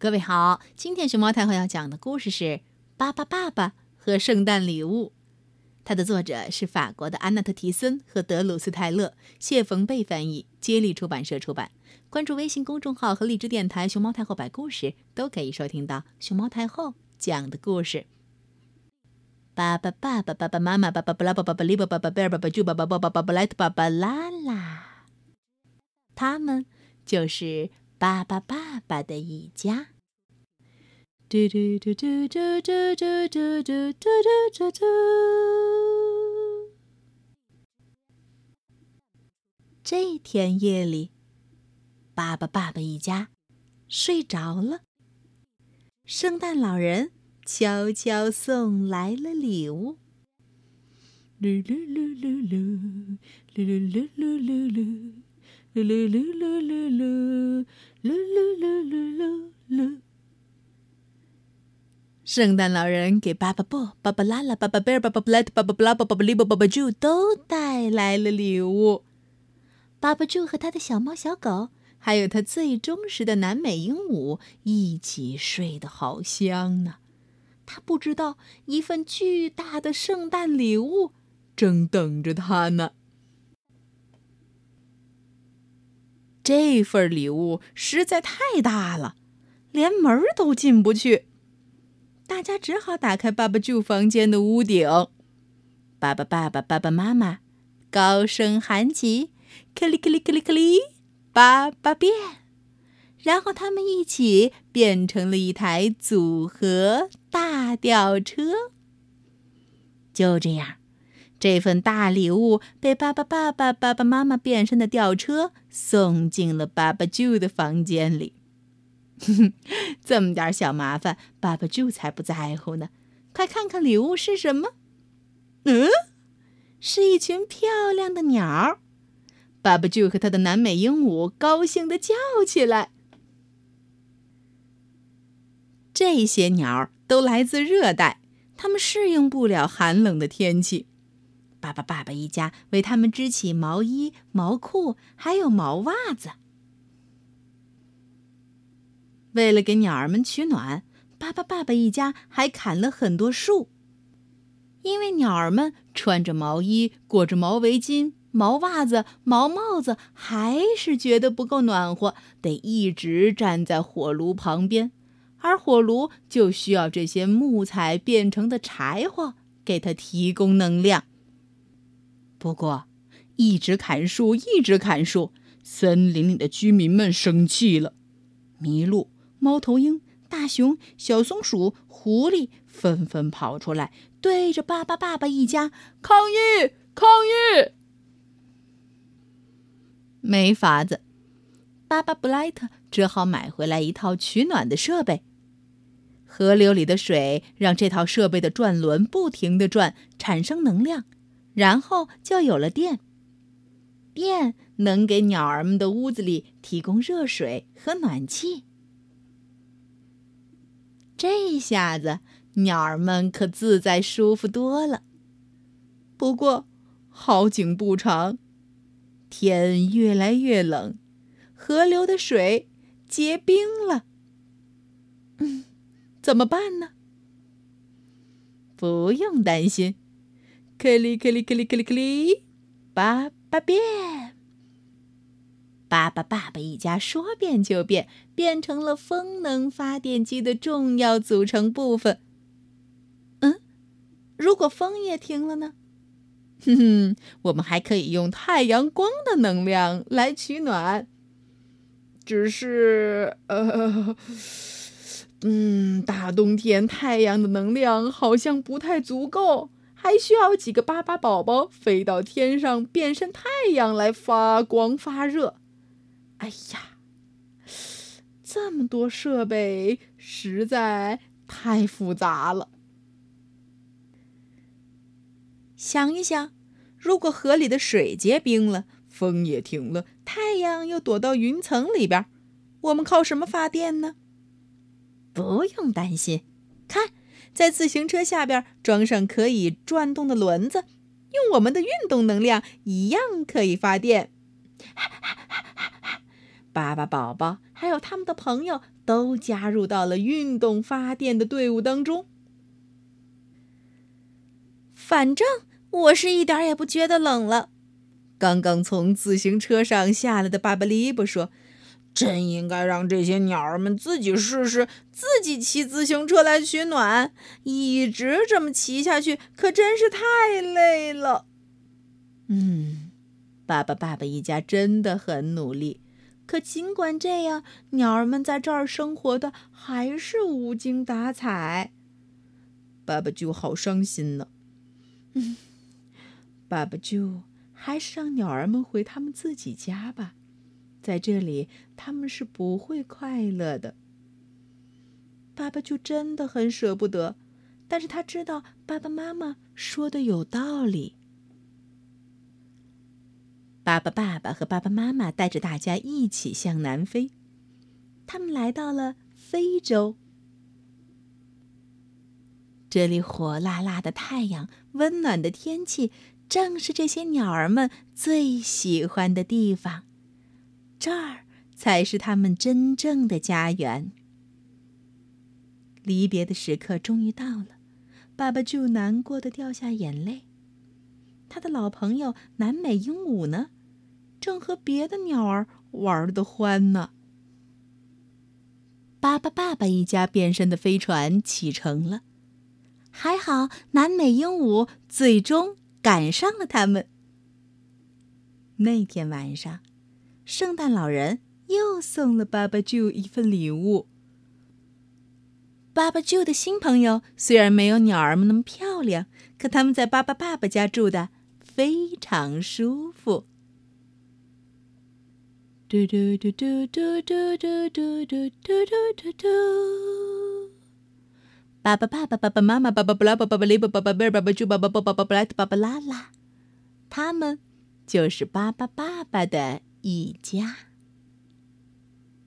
各位好，今天熊猫太后要讲的故事是《巴巴爸爸和圣诞礼物》，它的作者是法国的安娜特·提森和德鲁斯泰勒，谢冯贝翻译，接力出版社出版。关注微信公众号和荔枝电台“熊猫太后摆故事”，都可以收听到熊猫太后讲的故事。巴巴爸爸、爸爸妈妈、爸爸布拉、爸爸利巴、爸爸贝尔、爸爸猪、爸爸爸爸、爸爸莱特、爸爸拉拉，他们就是巴巴爸爸的一家。嘟嘟嘟嘟嘟嘟嘟嘟嘟嘟嘟。这天夜里，巴巴爸爸一家睡着了。圣诞老人悄悄送来了礼物。噜噜噜噜噜，噜噜噜噜噜噜，噜噜噜噜噜噜，噜噜噜噜噜噜。圣诞老人给巴巴布、巴巴拉拉、巴巴贝尔、巴巴布莱特、巴巴布拉、巴巴布利巴、巴巴猪都带来了礼物。巴巴猪和他的小猫、小狗，还有他最忠实的南美鹦鹉一起睡得好香呢。他不知道一份巨大的圣诞礼物正等着他呢。这份礼物实在太大了，连门都进不去。大家只好打开爸爸住房间的屋顶。爸爸、爸爸、爸爸妈妈高声喊起：“克里克里克里克里，爸爸变！”然后他们一起变成了一台组合大吊车。就这样，这份大礼物被爸爸、爸爸、爸爸妈妈变身的吊车送进了爸爸住的房间里。哼，这么点小麻烦，爸爸就才不在乎呢。快看看礼物是什么？嗯，是一群漂亮的鸟。爸爸就和他的南美鹦鹉高兴地叫起来。这些鸟都来自热带，它们适应不了寒冷的天气。爸爸、爸爸一家为它们织起毛衣、毛裤，还有毛袜子。为了给鸟儿们取暖，巴巴爸爸一家还砍了很多树。因为鸟儿们穿着毛衣、裹着毛围巾、毛袜子、毛帽子，还是觉得不够暖和，得一直站在火炉旁边，而火炉就需要这些木材变成的柴火给它提供能量。不过，一直砍树，一直砍树，森林里的居民们生气了，麋鹿。猫头鹰、大熊、小松鼠、狐狸纷纷跑出来，对着巴巴爸爸一家抗议！抗议！没法子，巴巴布莱特只好买回来一套取暖的设备。河流里的水让这套设备的转轮不停的转，产生能量，然后就有了电。电能给鸟儿们的屋子里提供热水和暖气。这下子，鸟儿们可自在舒服多了。不过，好景不长，天越来越冷，河流的水结冰了。嗯，怎么办呢？不用担心，克里克里克里克里克里，爸爸变。巴巴爸爸一家说变就变，变成了风能发电机的重要组成部分。嗯，如果风也停了呢？哼哼，我们还可以用太阳光的能量来取暖。只是，呃，嗯，大冬天太阳的能量好像不太足够，还需要几个巴巴宝宝飞到天上变身太阳来发光发热。哎呀，这么多设备实在太复杂了。想一想，如果河里的水结冰了，风也停了，太阳又躲到云层里边，我们靠什么发电呢？不用担心，看，在自行车下边装上可以转动的轮子，用我们的运动能量一样可以发电。巴巴宝宝还有他们的朋友都加入到了运动发电的队伍当中。反正我是一点也不觉得冷了。刚刚从自行车上下来的巴巴利布说：“真应该让这些鸟儿们自己试试，自己骑自行车来取暖。一直这么骑下去，可真是太累了。”嗯，巴巴爸爸一家真的很努力。可尽管这样，鸟儿们在这儿生活的还是无精打采。爸爸就好伤心呢。嗯，爸爸就还是让鸟儿们回他们自己家吧，在这里他们是不会快乐的。爸爸就真的很舍不得，但是他知道爸爸妈妈说的有道理。爸爸爸爸和爸爸妈妈带着大家一起向南飞，他们来到了非洲。这里火辣辣的太阳，温暖的天气，正是这些鸟儿们最喜欢的地方。这儿才是他们真正的家园。离别的时刻终于到了，爸爸就难过的掉下眼泪。他的老朋友南美鹦鹉呢，正和别的鸟儿玩得欢呢。巴巴爸爸一家变身的飞船启程了。还好，南美鹦鹉最终赶上了他们。那天晚上，圣诞老人又送了巴巴舅一份礼物。巴巴舅的新朋友虽然没有鸟儿们那么漂亮，可他们在巴巴爸爸家住的非常舒服。嘟嘟嘟嘟嘟嘟嘟嘟嘟嘟嘟嘟。爸爸、爸爸、爸爸妈妈、爸爸、布拉、爸爸、巴雷、爸爸、贝尔、爸爸、猪、爸爸、爸爸、爸爸、莱特、爸爸、拉拉，他们就是巴巴爸爸的一家。